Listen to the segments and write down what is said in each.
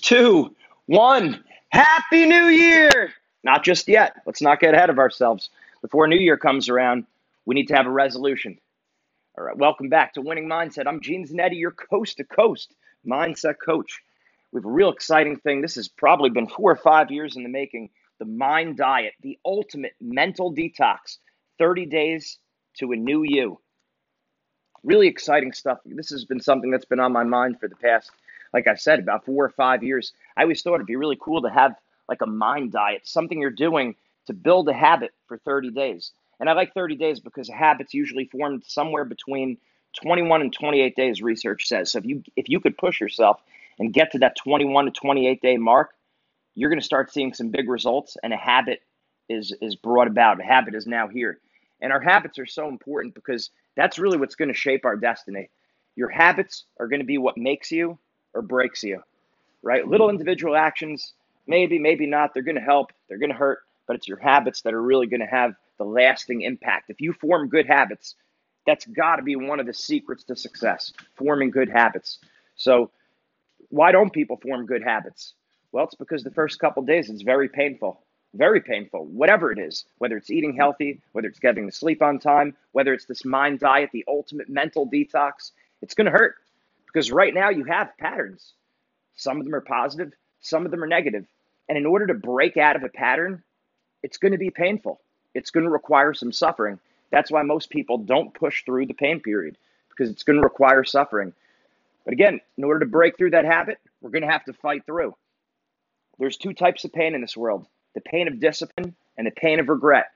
two, one. Happy New Year! Not just yet. Let's not get ahead of ourselves. Before New Year comes around, we need to have a resolution. All right, welcome back to Winning Mindset. I'm Gene Zanetti, your coast to coast mindset coach. We have a real exciting thing. This has probably been four or five years in the making. The Mind Diet, the ultimate mental detox, 30 days to a new you. Really exciting stuff. This has been something that's been on my mind for the past like I said, about four or five years, I always thought it'd be really cool to have like a mind diet, something you're doing to build a habit for 30 days. And I like 30 days because habits usually formed somewhere between 21 and 28 days, research says. So if you if you could push yourself and get to that 21 to 28 day mark, you're going to start seeing some big results and a habit is is brought about. A habit is now here. And our habits are so important because that's really what's going to shape our destiny. Your habits are going to be what makes you or breaks you, right? Little hmm. individual actions, maybe, maybe not, they're going to help, they're going to hurt, but it's your habits that are really going to have the lasting impact. If you form good habits, that's got to be one of the secrets to success, forming good habits. So, why don't people form good habits? Well, it's because the first couple days it's very painful. Very painful, whatever it is, whether it's eating healthy, whether it's getting to sleep on time, whether it's this mind diet, the ultimate mental detox, it's going to hurt. Because right now you have patterns. Some of them are positive, some of them are negative. And in order to break out of a pattern, it's going to be painful. It's going to require some suffering. That's why most people don't push through the pain period because it's going to require suffering. But again, in order to break through that habit, we're going to have to fight through. There's two types of pain in this world the pain of discipline and the pain of regret.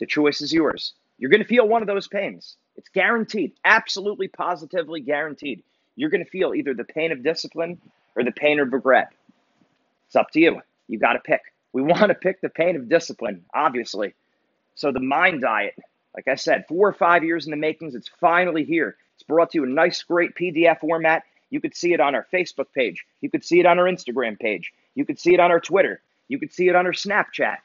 The choice is yours. You're going to feel one of those pains. It's guaranteed, absolutely positively guaranteed you're going to feel either the pain of discipline or the pain of regret. It's up to you. You got to pick. We want to pick the pain of discipline, obviously. So the mind diet, like I said, four or five years in the makings, it's finally here. It's brought to you in nice, great PDF format. You could see it on our Facebook page. You could see it on our Instagram page. You could see it on our Twitter. You could see it on our Snapchat.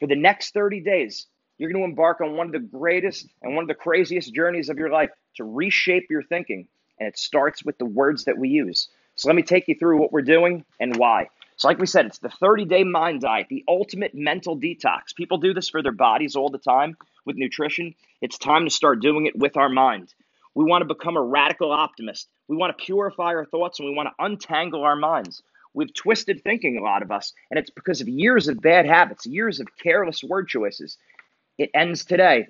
For the next 30 days, you're going to embark on one of the greatest and one of the craziest journeys of your life to reshape your thinking and it starts with the words that we use. So let me take you through what we're doing and why. So, like we said, it's the 30 day mind diet, the ultimate mental detox. People do this for their bodies all the time with nutrition. It's time to start doing it with our mind. We want to become a radical optimist. We want to purify our thoughts and we want to untangle our minds. We've twisted thinking, a lot of us, and it's because of years of bad habits, years of careless word choices. It ends today,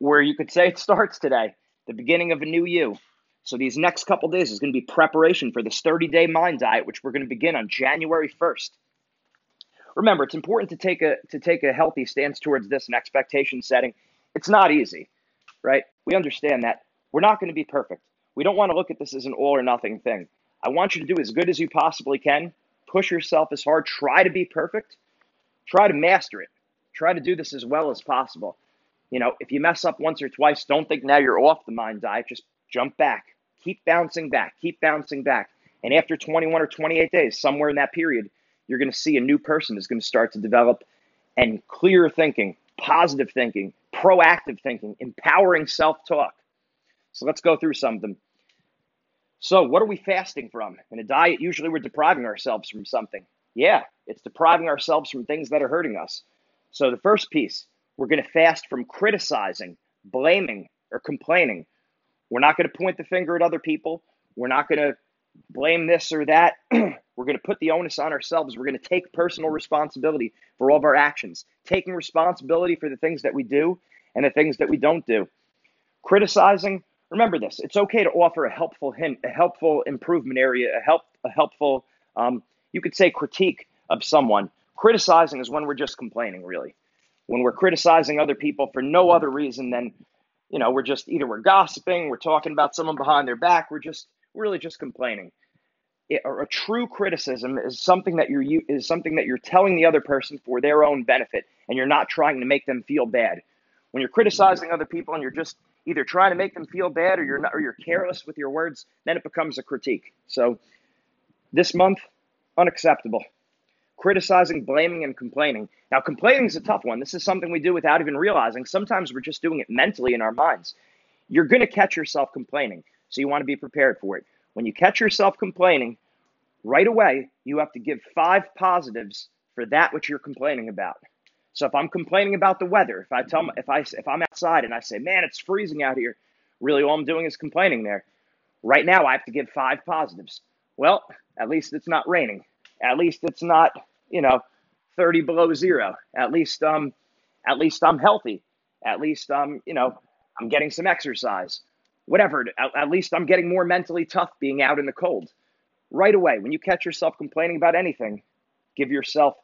where you could say it starts today, the beginning of a new you. So these next couple days is going to be preparation for this 30-day mind diet, which we're going to begin on January 1st. Remember, it's important to take a to take a healthy stance towards this and expectation setting. It's not easy, right? We understand that. We're not going to be perfect. We don't want to look at this as an all or nothing thing. I want you to do as good as you possibly can. Push yourself as hard. Try to be perfect. Try to master it. Try to do this as well as possible. You know, if you mess up once or twice, don't think now you're off the mind diet. Just jump back Keep bouncing back, keep bouncing back. And after 21 or 28 days, somewhere in that period, you're going to see a new person is going to start to develop and clear thinking, positive thinking, proactive thinking, empowering self talk. So let's go through some of them. So, what are we fasting from? In a diet, usually we're depriving ourselves from something. Yeah, it's depriving ourselves from things that are hurting us. So, the first piece, we're going to fast from criticizing, blaming, or complaining. We're not going to point the finger at other people. We're not going to blame this or that. We're going to put the onus on ourselves. We're going to take personal responsibility for all of our actions, taking responsibility for the things that we do and the things that we don't do. Criticizing, remember this it's okay to offer a helpful hint, a helpful improvement area, a, help, a helpful, um, you could say, critique of someone. Criticizing is when we're just complaining, really. When we're criticizing other people for no other reason than you know, we're just either we're gossiping, we're talking about someone behind their back, we're just really just complaining. It, a true criticism is something that you're is something that you're telling the other person for their own benefit, and you're not trying to make them feel bad. When you're criticizing other people and you're just either trying to make them feel bad or you're not, or you're careless with your words, then it becomes a critique. So this month, unacceptable criticizing, blaming, and complaining. Now, complaining is a tough one. This is something we do without even realizing. Sometimes we're just doing it mentally in our minds. You're going to catch yourself complaining, so you want to be prepared for it. When you catch yourself complaining, right away you have to give five positives for that which you're complaining about. So if I'm complaining about the weather, if I tell if I if I'm outside and I say, "Man, it's freezing out here," really all I'm doing is complaining there. Right now I have to give five positives. Well, at least it's not raining. At least it's not, you know, 30 below 0. At least um at least I'm healthy. At least um, you know, I'm getting some exercise. Whatever, at, at least I'm getting more mentally tough being out in the cold. Right away, when you catch yourself complaining about anything, give yourself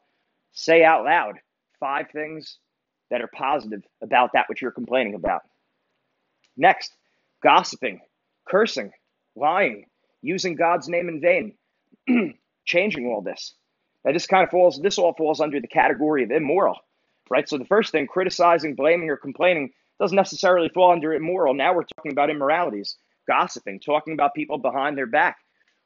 say out loud five things that are positive about that which you're complaining about. Next, gossiping, cursing, lying, using God's name in vain, changing all this. Now, this kind of falls, this all falls under the category of immoral, right? So the first thing, criticizing, blaming, or complaining, doesn't necessarily fall under immoral. Now we're talking about immoralities, gossiping, talking about people behind their back.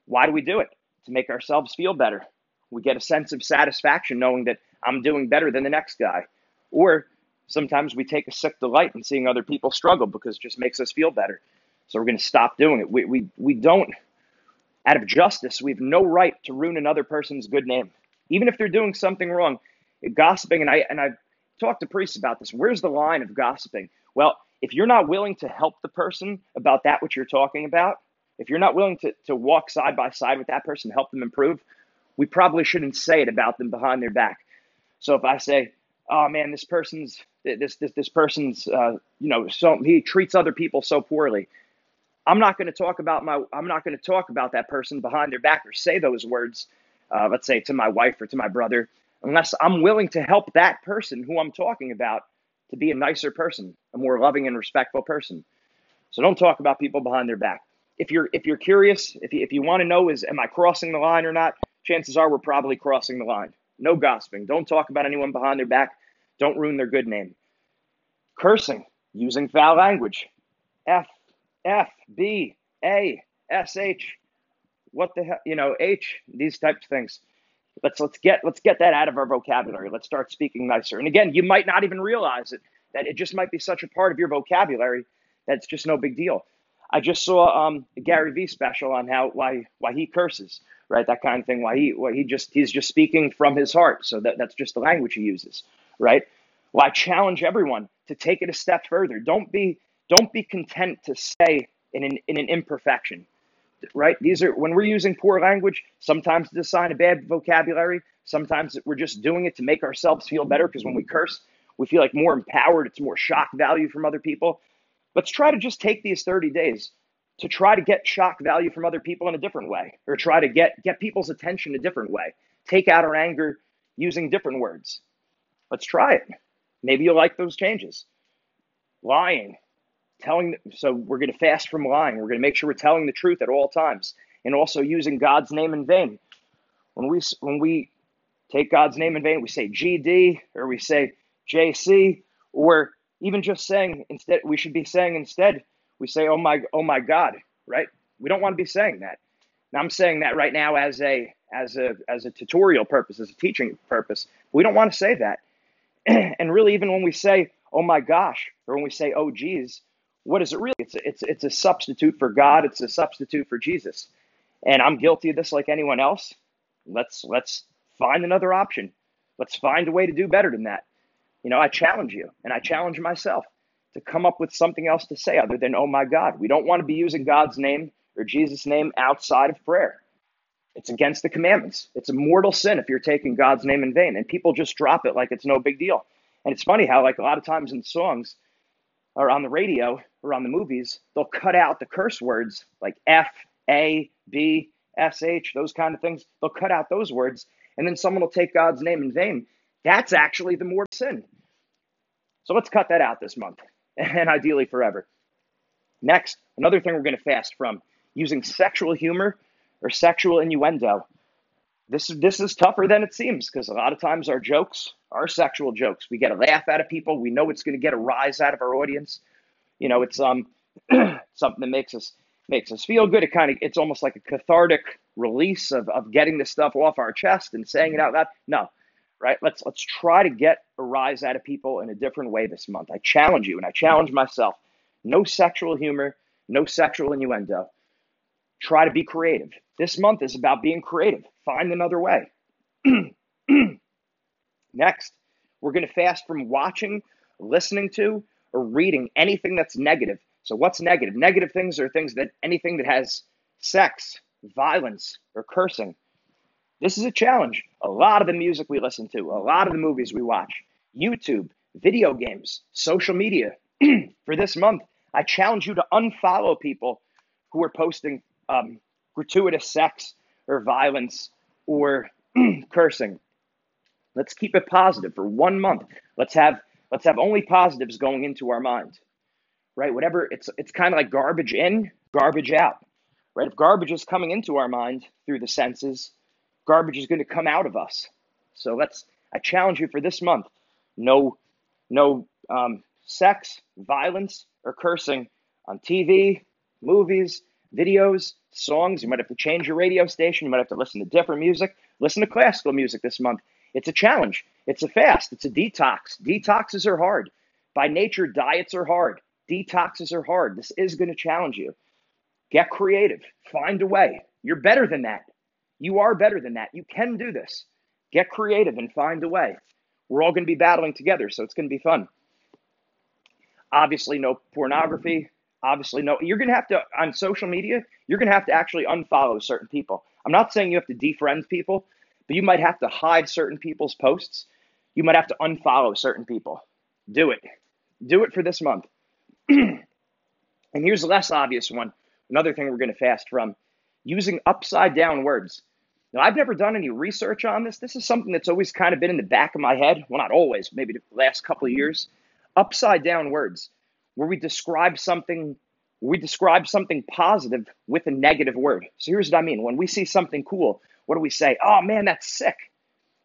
Why do we do it? To make ourselves feel better. We get a sense of satisfaction knowing that I'm doing better than the next guy. Or sometimes we take a sick delight in seeing other people struggle because it just makes us feel better. So we're going to stop doing it. We, we, we don't, out of justice, we have no right to ruin another person's good name, even if they're doing something wrong. Gossiping, and I and I've talked to priests about this. Where's the line of gossiping? Well, if you're not willing to help the person about that which you're talking about, if you're not willing to, to walk side by side with that person, help them improve, we probably shouldn't say it about them behind their back. So if I say, "Oh man, this person's this this this person's uh, you know so he treats other people so poorly," I'm not going to talk about my I'm not going to talk about that person behind their back or say those words. Uh, let's say to my wife or to my brother, unless I'm willing to help that person who I'm talking about to be a nicer person, a more loving and respectful person. So don't talk about people behind their back. If you're if you're curious, if you, if you want to know is am I crossing the line or not, chances are we're probably crossing the line. No gossiping. Don't talk about anyone behind their back. Don't ruin their good name. Cursing, using foul language. F, F, B, A, S, H. What the hell? You know, H, these types of things. Let's let's get let's get that out of our vocabulary. Let's start speaking nicer. And again, you might not even realize it that it just might be such a part of your vocabulary that it's just no big deal. I just saw um, Gary Vee special on how why why he curses, right? That kind of thing. Why he why he just he's just speaking from his heart. So that, that's just the language he uses, right? Well, I challenge everyone to take it a step further. Don't be don't be content to stay in an in an imperfection, right? These are when we're using poor language. Sometimes a sign of bad vocabulary. Sometimes we're just doing it to make ourselves feel better because when we curse, we feel like more empowered. It's more shock value from other people. Let's try to just take these 30 days to try to get shock value from other people in a different way or try to get get people's attention a different way. Take out our anger using different words. Let's try it. Maybe you'll like those changes. Lying, telling so we're going to fast from lying. We're going to make sure we're telling the truth at all times and also using God's name in vain. When we when we take God's name in vain, we say GD or we say JC or even just saying instead, we should be saying instead, we say, oh my, oh my God, right? We don't want to be saying that. Now I'm saying that right now as a as a as a tutorial purpose, as a teaching purpose. We don't want to say that. and really, even when we say, oh my gosh, or when we say, oh geez, what is it really? It's a, it's it's a substitute for God. It's a substitute for Jesus. And I'm guilty of this like anyone else. Let's let's find another option. Let's find a way to do better than that. You know, I challenge you and I challenge myself to come up with something else to say other than, oh my God. We don't want to be using God's name or Jesus' name outside of prayer. It's against the commandments. It's a mortal sin if you're taking God's name in vain. And people just drop it like it's no big deal. And it's funny how, like, a lot of times in songs or on the radio or on the movies, they'll cut out the curse words like F, A, B, S, H, those kind of things. They'll cut out those words. And then someone will take God's name in vain. That's actually the more sin. So let's cut that out this month and ideally forever. Next, another thing we're going to fast from using sexual humor or sexual innuendo. This is this is tougher than it seems because a lot of times our jokes are sexual jokes. We get a laugh out of people. We know it's going to get a rise out of our audience. You know, it's um something that makes us makes us feel good. It kind of it's almost like a cathartic release of, of getting this stuff off our chest and saying it out loud. No, right? Let's let's try to get a rise out of people in a different way this month. I challenge you and I challenge myself. No sexual humor, no sexual innuendo. Try to be creative. This month is about being creative. Find another way. Next, we're going to fast from watching, listening to, or reading anything that's negative. So, what's negative? Negative things are things that anything that has sex, violence, or cursing. This is a challenge. A lot of the music we listen to, a lot of the movies we watch, YouTube, video games, social media. For this month, I challenge you to unfollow people who are posting um, gratuitous sex or violence or cursing. Let's keep it positive for one month. Let's have let's have only positives going into our mind. Right? Whatever it's it's kind of like garbage in, garbage out. Right? If garbage is coming into our mind through the senses, garbage is going to come out of us. So let's I challenge you for this month. No no um, sex, violence, or cursing on TV, movies, videos, songs. You might have to change your radio station. You might have to listen to different music. Listen to classical music this month. It's a challenge. It's a fast. It's a detox. Detoxes are hard. By nature, diets are hard. Detoxes are hard. This is going to challenge you. Get creative. Find a way. You're better than that. You are better than that. You can do this. Get creative and find a way. We're all going to be battling together, so it's going to be fun. Obviously, no pornography. Obviously, no. You're going to have to, on social media, you're going to have to actually unfollow certain people. I'm not saying you have to defriend people, but you might have to hide certain people's posts. You might have to unfollow certain people. Do it. Do it for this month. and here's the less obvious one. Another thing we're going to fast from using upside down words. Now, I've never done any research on this. This is something that's always kind of been in the back of my head. Well, not always, maybe the last couple of years. Upside down words, where we describe something, we describe something positive with a negative word. So here's what I mean. When we see something cool, what do we say? Oh man, that's sick.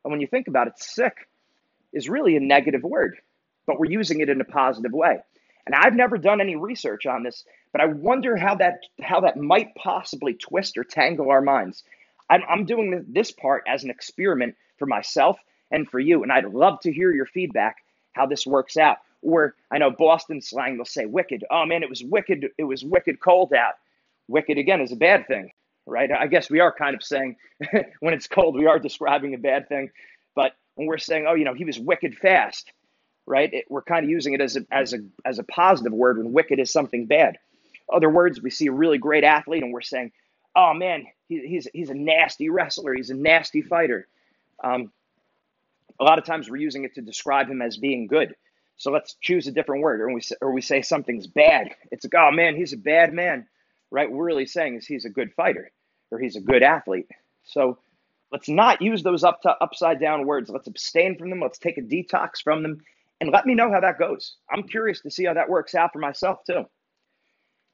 And when you think about it, sick is really a negative word, but we're using it in a positive way. And I've never done any research on this, but I wonder how that how that might possibly twist or tangle our minds. I'm, I'm doing this part as an experiment for myself and for you, and I'd love to hear your feedback how this works out. Or I know Boston slang they'll say wicked. Oh man, it was wicked. It was wicked cold out. Wicked again is a bad thing right? I guess we are kind of saying when it's cold, we are describing a bad thing. But when we're saying, oh, you know, he was wicked fast, right? It, we're kind of using it as a, as a as a positive word when wicked is something bad. Other words, we see a really great athlete and we're saying, oh man, he, he's he's a nasty wrestler, he's a nasty fighter. Um, a lot of times we're using it to describe him as being good. So let's choose a different word, or we say, or we say something's bad. It's like, oh man, he's a bad man, right? We're really saying is he's a good fighter or he's a good athlete. So let's not use those up to upside down words. Let's abstain from them. Let's take a detox from them and let me know how that goes. I'm curious to see how that works out for myself too.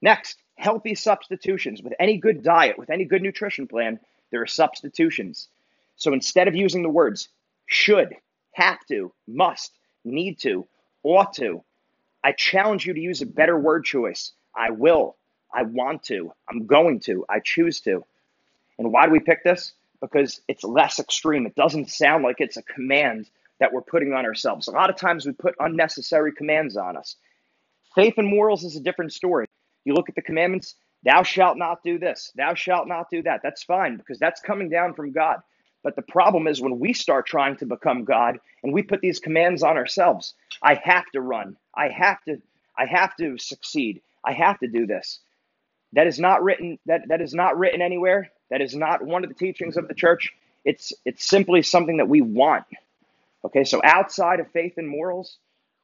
Next, healthy substitutions. With any good diet, with any good nutrition plan, there are substitutions. So instead of using the words should, have to, must, need to, ought to, I challenge you to use a better word choice. I will, I want to, I'm going to, I choose to. And why do we pick this? Because it's less extreme. It doesn't sound like it's a command that we're putting on ourselves. A lot of times we put unnecessary commands on us. Faith and morals is a different story. You look at the commandments, thou shalt not do this, thou shalt not do that. That's fine because that's coming down from God. But the problem is when we start trying to become God and we put these commands on ourselves. I have to run. I have to I have to succeed. I have to do this. That is not written that that is not written anywhere. That is not one of the teachings of the church. It's it's simply something that we want. Okay, so outside of faith and morals,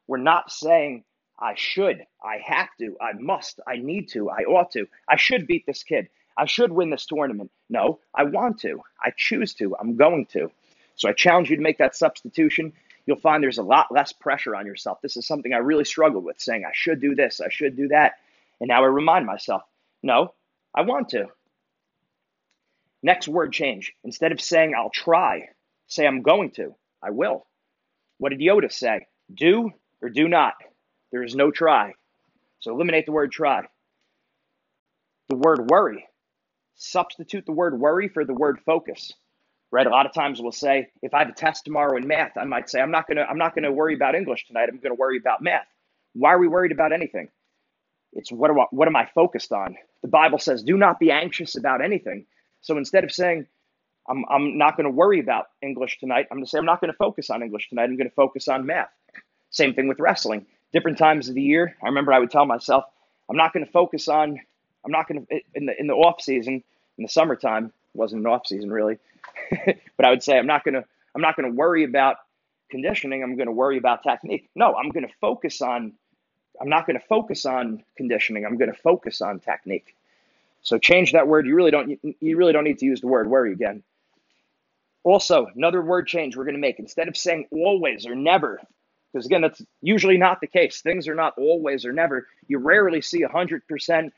we're not saying I should, I have to, I must, I need to, I ought to, I should beat this kid, I should win this tournament. No, I want to, I choose to, I'm going to. So I challenge you to make that substitution. You'll find there's a lot less pressure on yourself. This is something I really struggled with saying I should do this, I should do that. And now I remind myself, no, I want to. Next word change. Instead of saying I'll try, say I'm going to. I will. What did Yoda say? Do or do not. There is no try. So eliminate the word try. The word worry. Substitute the word worry for the word focus. Right? A lot of times we'll say, if I have a test tomorrow in math, I might say, I'm not gonna I'm not gonna worry about English tonight. I'm gonna worry about math. Why are we worried about anything? It's what, am I, what am I focused on? The Bible says, do not be anxious about anything. So instead of saying, I'm, I'm not going to worry about English tonight, I'm going to say, I'm not going to focus on English tonight. I'm going to focus on math. Same thing with wrestling. Different times of the year, I remember I would tell myself, I'm not going to focus on, I'm not going to, in the, in the off season, in the summertime, wasn't an off season really, but I would say, I'm not to, I'm not to worry about conditioning. I'm to worry about technique. No, I'm to focus on I'm not to focus on conditioning. I'm to focus on technique. So change that word. You really don't you really don't need to use the word worry again. Also, another word change we're going to make instead of saying always or never, because again, that's usually not the case. Things are not always or never. You rarely see 100%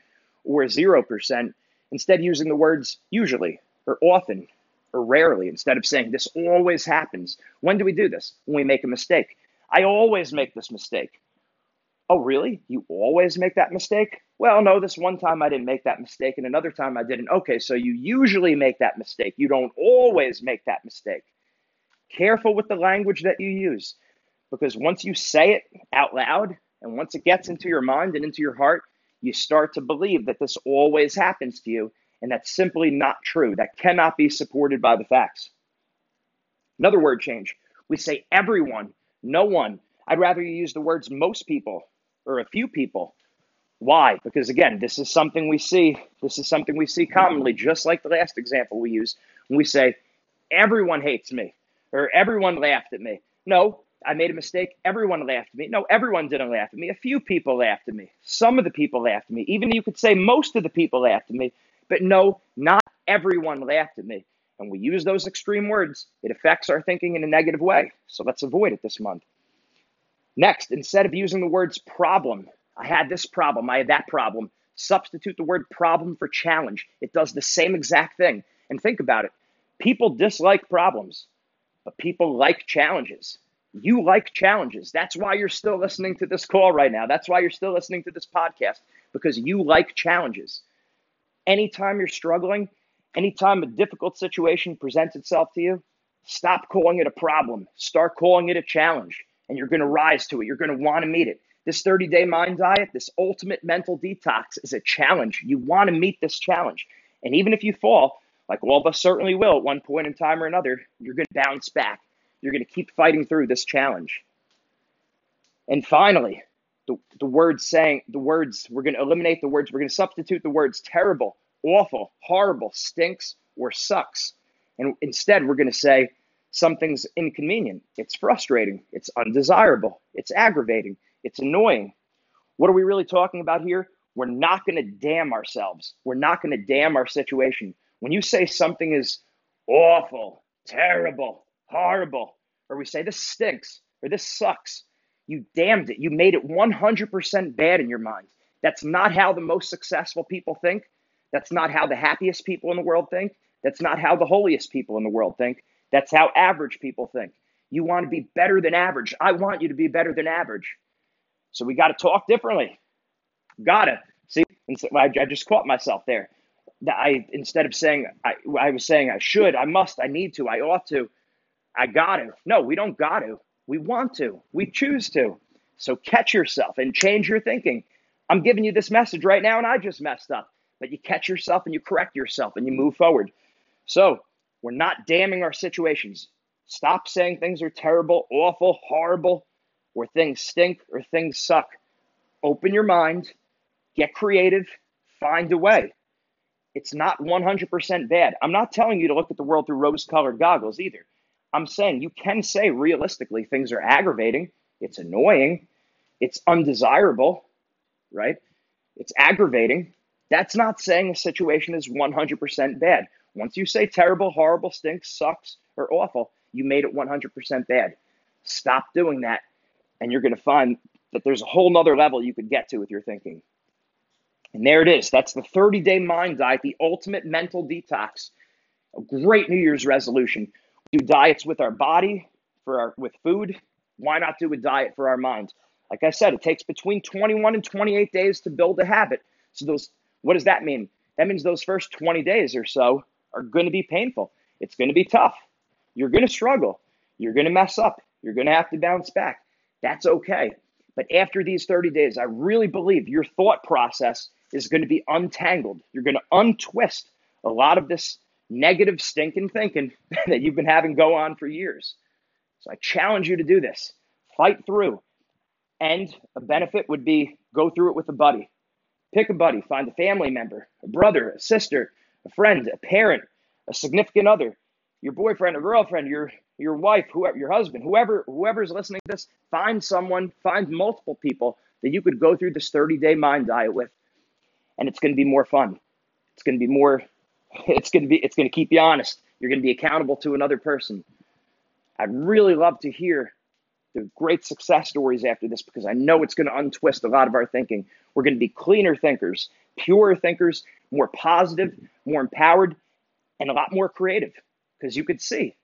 or 0%. Instead, using the words usually or often or rarely instead of saying this always happens. When do we do this? When we make a mistake. I always make this mistake. Oh, really? You always make that mistake? Well, no, this one time I didn't make that mistake, and another time I didn't. Okay, so you usually make that mistake. You don't always make that mistake. Careful with the language that you use, because once you say it out loud, and once it gets into your mind and into your heart, you start to believe that this always happens to you, and that's simply not true. That cannot be supported by the facts. Another word change. We say everyone, no one. I'd rather you use the words most people or a few people. Why? Because again, this is something we see. This is something we see commonly, just like the last example we use when we say, everyone hates me or everyone laughed at me. No, I made a mistake. Everyone laughed at me. No, everyone didn't laugh at me. A few people laughed at me. Some of the people laughed at me. Even you could say most of the people laughed at me. But no, not everyone laughed at me. And we use those extreme words, it affects our thinking in a negative way. So let's avoid it this month. Next, instead of using the words problem, I had this problem, I had that problem, substitute the word problem for challenge. It does the same exact thing. And think about it people dislike problems, but people like challenges. You like challenges. That's why you're still listening to this call right now. That's why you're still listening to this podcast, because you like challenges. Anytime you're struggling, anytime a difficult situation presents itself to you, stop calling it a problem. Start calling it a challenge and you're going to rise to it. You're going to want to meet it. This 30 day mind diet, this ultimate mental detox is a challenge. You want to meet this challenge. And even if you fall, like all of us certainly will at one point in time or another, you're going to bounce back. You're going to keep fighting through this challenge. And finally, the, the words saying, the words, we're going to eliminate the words, we're going to substitute the words terrible, awful, horrible, stinks, or sucks. And instead, we're going to say, something's inconvenient, it's frustrating, it's undesirable, it's aggravating, it's annoying. What are we really talking about here? We're not going to damn ourselves. We're not going to damn our situation. When you say something is awful, terrible, horrible, or we say this stinks or this sucks, you damned it. You made it 100% bad in your mind. That's not how the most successful people think. That's not how the happiest people in the world think. That's not how the holiest people in the world think. That's how average people think. You want to be better than average. I want you to be better than average. So we got to talk differently. Gotta see. I, I just caught myself there. That I instead of saying I, I was saying I should, I must, I need to, I ought to, I got to. No, we don't got to. We want to. We choose to. So catch yourself and change your thinking. I'm giving you this message right now, and I just messed up. But you catch yourself and you correct yourself and you move forward. So we're not damning our situations. Stop saying things are terrible, awful, horrible, or things stink or things suck. Open your mind, get creative, find a way. It's not 100% bad. I'm not telling you to look at the world through rose colored goggles either. I'm saying you can say realistically things are aggravating, it's annoying, it's undesirable, right? It's aggravating. That's not saying a situation is 100% bad. Once you say terrible, horrible, stinks, sucks, or awful, you made it 100% bad. Stop doing that, and you're going to find that there's a whole nother level you could get to with your thinking. And there it is. That's the 30 day mind diet, the ultimate mental detox. A great New Year's resolution. Do diets with our body, for our with food. Why not do a diet for our mind? Like I said, it takes between 21 and 28 days to build a habit. So those what does that mean? That means those first 20 days or so are going to be painful. It's going to be tough. You're going to struggle. You're going to mess up. You're going to have to bounce back. That's okay. But after these 30 days, I really believe your thought process is going to be untangled. You're going to untwist a lot of this negative stinking thinking that you've been having go on for years. So I challenge you to do this. Fight through. And a benefit would be go through it with a buddy. Pick a buddy, find a family member, a brother, a sister, a friend, a parent, a significant other, your boyfriend or girlfriend, your your wife, whoever, your husband, whoever whoever's listening to this, find someone, find multiple people that you could go through this 30-day mind diet with. And it's going to be more fun. It's going to be more it's going to be it's going to keep you honest. You're going to be accountable to another person. I'd really love to hear the great success stories after this because I know it's going to untwist a lot of our thinking. We're going to be cleaner thinkers, purer thinkers, more positive, more empowered, and a lot more creative because you could see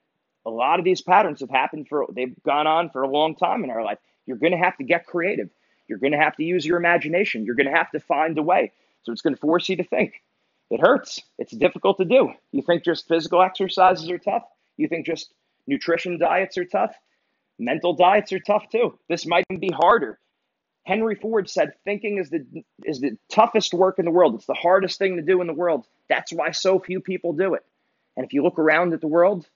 a lot of these patterns have happened for they've gone on for a long time in our life. You're going to have to get creative. You're going to have to use your imagination. You're going to have to find a way. So it's going to force you to think. It hurts. It's difficult to do. You think just physical exercises are tough? You think just nutrition diets are tough? Mental diets are tough too. This might even be harder. Henry Ford said thinking is the is the toughest work in the world. It's the hardest thing to do in the world. That's why so few people do it. And if you look around at the world,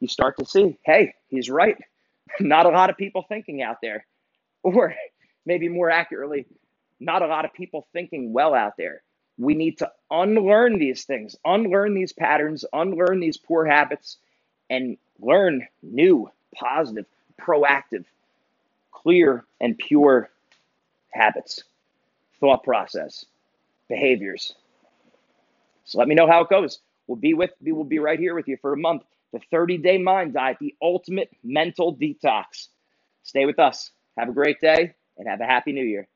you start to see, hey, he's right. Not a lot of people thinking out there. Or maybe more accurately, not a lot of people thinking well out there. We need to unlearn these things, unlearn these patterns, unlearn these poor habits, and learn new, positive, proactive, clear, and pure habits, thought process, behaviors. So let me know how it goes. We'll be with we will be right here with you for a month. The 30-day mind diet, the ultimate mental detox. Stay with us. Have a great day and have a happy new year.